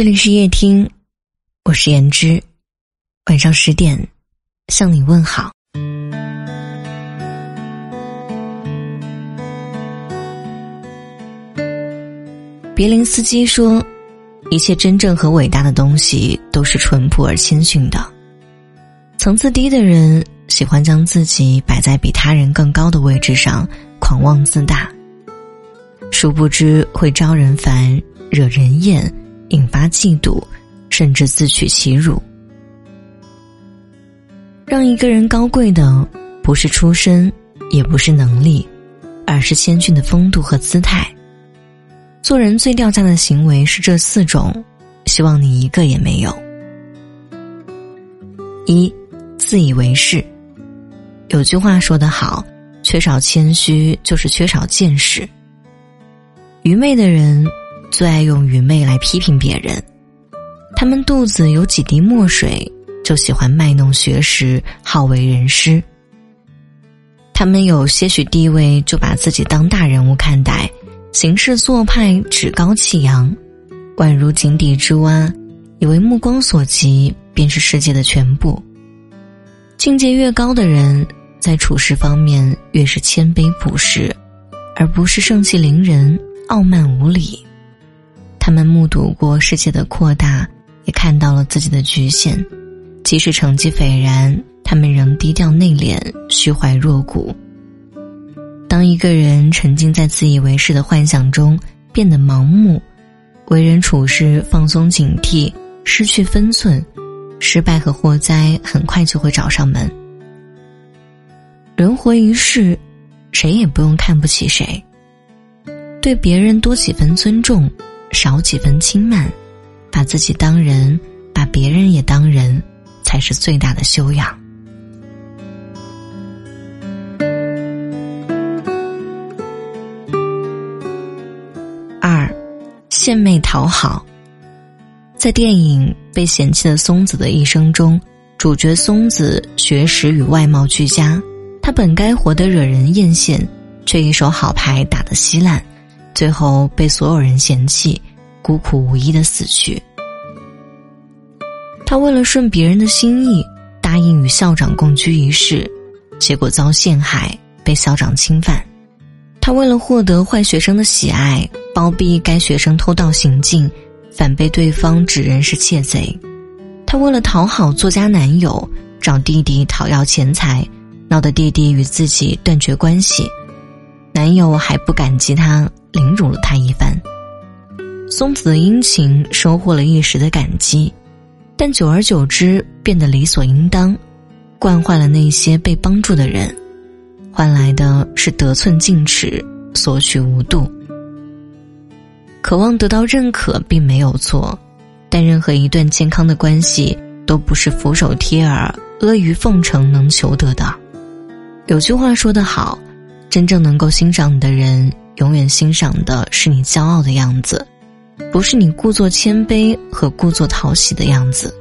这里是夜听，我是言之，晚上十点向你问好。别林斯基说：“一切真正和伟大的东西都是淳朴而谦逊的。层次低的人喜欢将自己摆在比他人更高的位置上，狂妄自大，殊不知会招人烦，惹人厌。”引发嫉妒，甚至自取其辱。让一个人高贵的，不是出身，也不是能力，而是谦逊的风度和姿态。做人最掉价的行为是这四种，希望你一个也没有。一，自以为是。有句话说得好，缺少谦虚就是缺少见识。愚昧的人。最爱用愚昧来批评别人，他们肚子有几滴墨水，就喜欢卖弄学识，好为人师。他们有些许地位，就把自己当大人物看待，行事做派趾高气扬，宛如井底之蛙，以为目光所及便是世界的全部。境界越高的人，在处事方面越是谦卑朴实，而不是盛气凌人、傲慢无礼。他们目睹过世界的扩大，也看到了自己的局限。即使成绩斐然，他们仍低调内敛、虚怀若谷。当一个人沉浸在自以为是的幻想中，变得盲目，为人处事放松警惕，失去分寸，失败和祸灾很快就会找上门。人活一世，谁也不用看不起谁，对别人多几分尊重。少几分轻慢，把自己当人，把别人也当人，才是最大的修养。二，献媚讨好。在电影《被嫌弃的松子的一生》中，主角松子学识与外貌俱佳，他本该活得惹人艳羡，却一手好牌打得稀烂。最后被所有人嫌弃，孤苦无依的死去。他为了顺别人的心意，答应与校长共居一室，结果遭陷害，被校长侵犯。他为了获得坏学生的喜爱，包庇该学生偷盗行径，反被对方指认是窃贼。他为了讨好作家男友，找弟弟讨要钱财，闹得弟弟与自己断绝关系。男友还不感激他。凌辱了他一番，松子的殷勤收获了一时的感激，但久而久之变得理所应当，惯坏了那些被帮助的人，换来的是得寸进尺、索取无度。渴望得到认可并没有错，但任何一段健康的关系都不是俯首帖耳、阿谀奉承能求得的。有句话说得好，真正能够欣赏你的人。永远欣赏的是你骄傲的样子，不是你故作谦卑和故作讨喜的样子。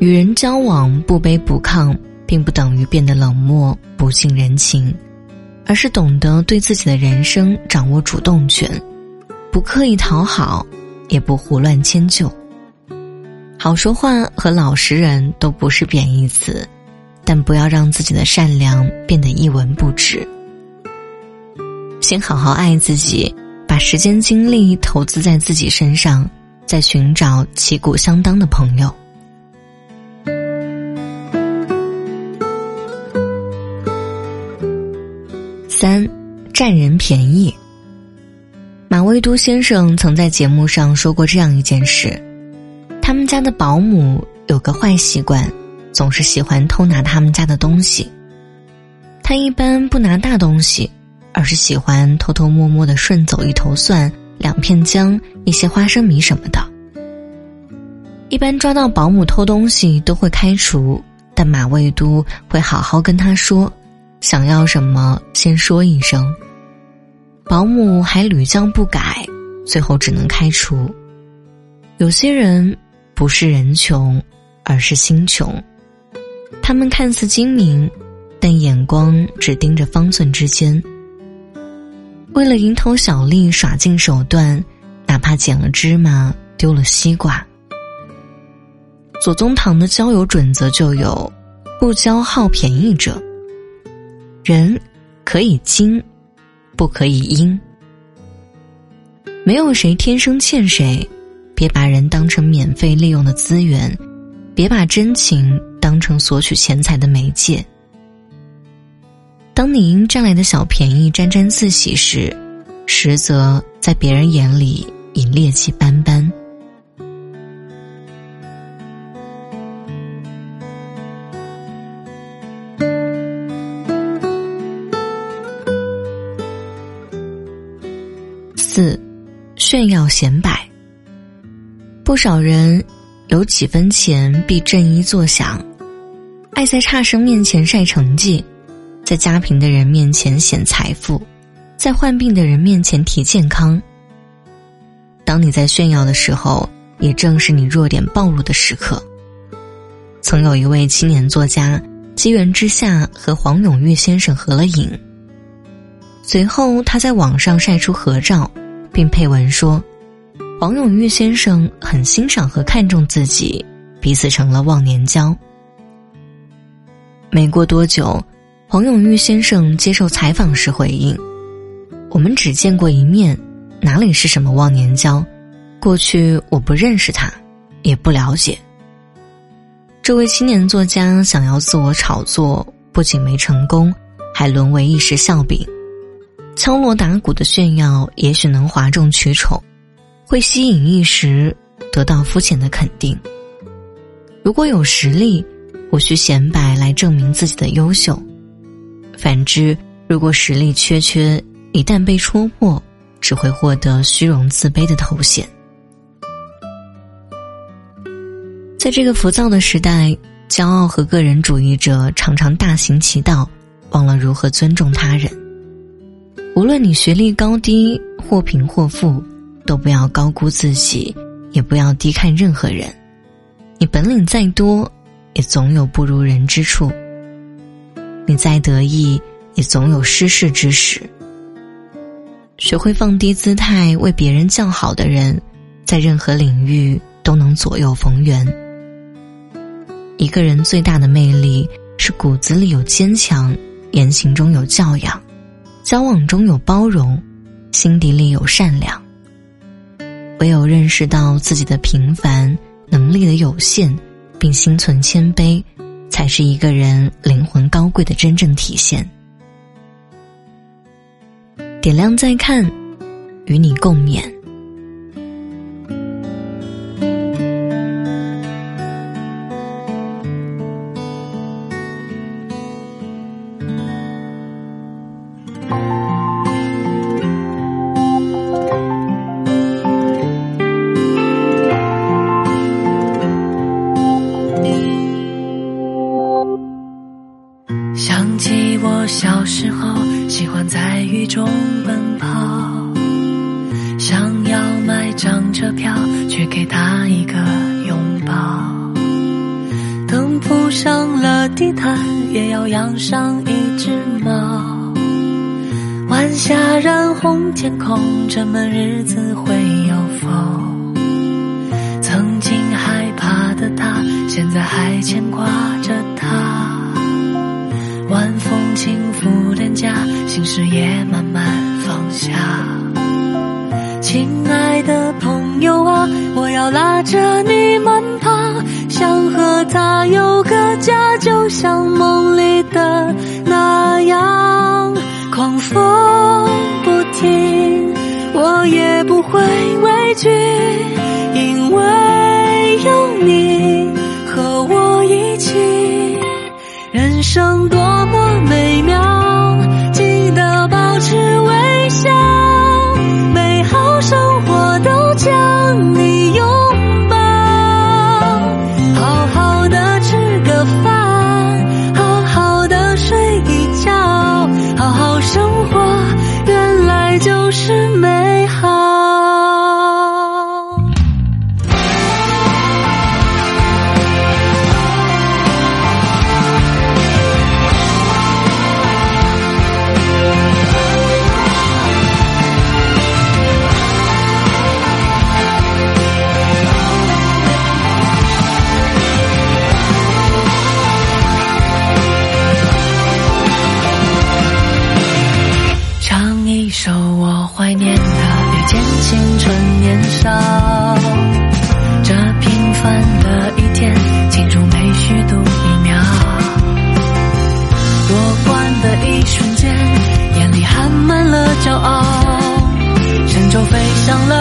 与人交往不卑不亢，并不等于变得冷漠不近人情，而是懂得对自己的人生掌握主动权，不刻意讨好，也不胡乱迁就。好说话和老实人都不是贬义词，但不要让自己的善良变得一文不值。先好好爱自己，把时间精力投资在自己身上，再寻找旗鼓相当的朋友。三，占人便宜。马未都先生曾在节目上说过这样一件事：他们家的保姆有个坏习惯，总是喜欢偷拿他们家的东西。他一般不拿大东西。而是喜欢偷偷摸摸的顺走一头蒜、两片姜、一些花生米什么的。一般抓到保姆偷东西都会开除，但马未都会好好跟他说，想要什么先说一声。保姆还屡教不改，最后只能开除。有些人不是人穷，而是心穷。他们看似精明，但眼光只盯着方寸之间。为了蝇头小利耍尽手段，哪怕捡了芝麻丢了西瓜。左宗棠的交友准则就有：不交好便宜者。人可以精，不可以阴。没有谁天生欠谁，别把人当成免费利用的资源，别把真情当成索取钱财的媒介。当你因占来的小便宜沾沾自喜时，实则在别人眼里已劣迹斑斑。四，炫耀显摆。不少人有几分钱必振衣作响，爱在差生面前晒成绩，在家贫的人面前显财富，在患病的人面前提健康。当你在炫耀的时候，也正是你弱点暴露的时刻。曾有一位青年作家，机缘之下和黄永玉先生合了影，随后他在网上晒出合照。并配文说：“黄永玉先生很欣赏和看重自己，彼此成了忘年交。”没过多久，黄永玉先生接受采访时回应：“我们只见过一面，哪里是什么忘年交？过去我不认识他，也不了解。”这位青年作家想要自我炒作，不仅没成功，还沦为一时笑柄。敲锣打鼓的炫耀，也许能哗众取宠，会吸引一时，得到肤浅的肯定。如果有实力，无需显摆来证明自己的优秀；反之，如果实力缺缺，一旦被戳破，只会获得虚荣自卑的头衔。在这个浮躁的时代，骄傲和个人主义者常常大行其道，忘了如何尊重他人。无论你学历高低，或贫或富，都不要高估自己，也不要低看任何人。你本领再多，也总有不如人之处；你再得意，也总有失势之时。学会放低姿态为别人叫好的人，在任何领域都能左右逢源。一个人最大的魅力是骨子里有坚强，言行中有教养。交往中有包容，心底里有善良。唯有认识到自己的平凡、能力的有限，并心存谦卑，才是一个人灵魂高贵的真正体现。点亮再看，与你共勉。铺上了地毯，也要养上一只猫。晚霞染红天空，这么日子会有否？曾经害怕的他，现在还牵挂着他。晚风轻拂脸颊，心事也慢慢放下。亲爱的朋友啊，我要拉着你慢跑，想和他有个家，就像梦里的那样。狂风不停，我也不会畏惧，因为生活我飞向了。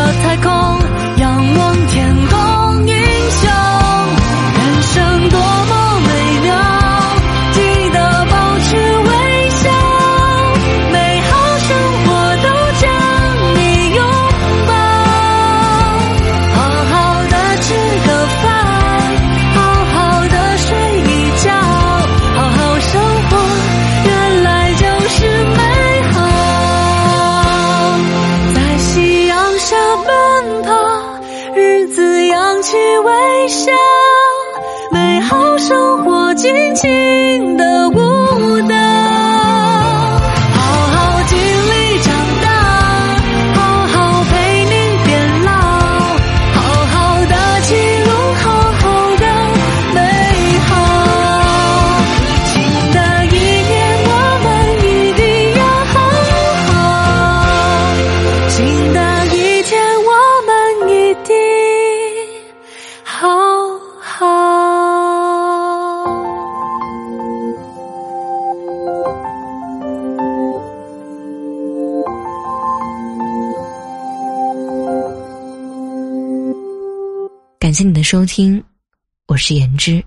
感谢你的收听我是言之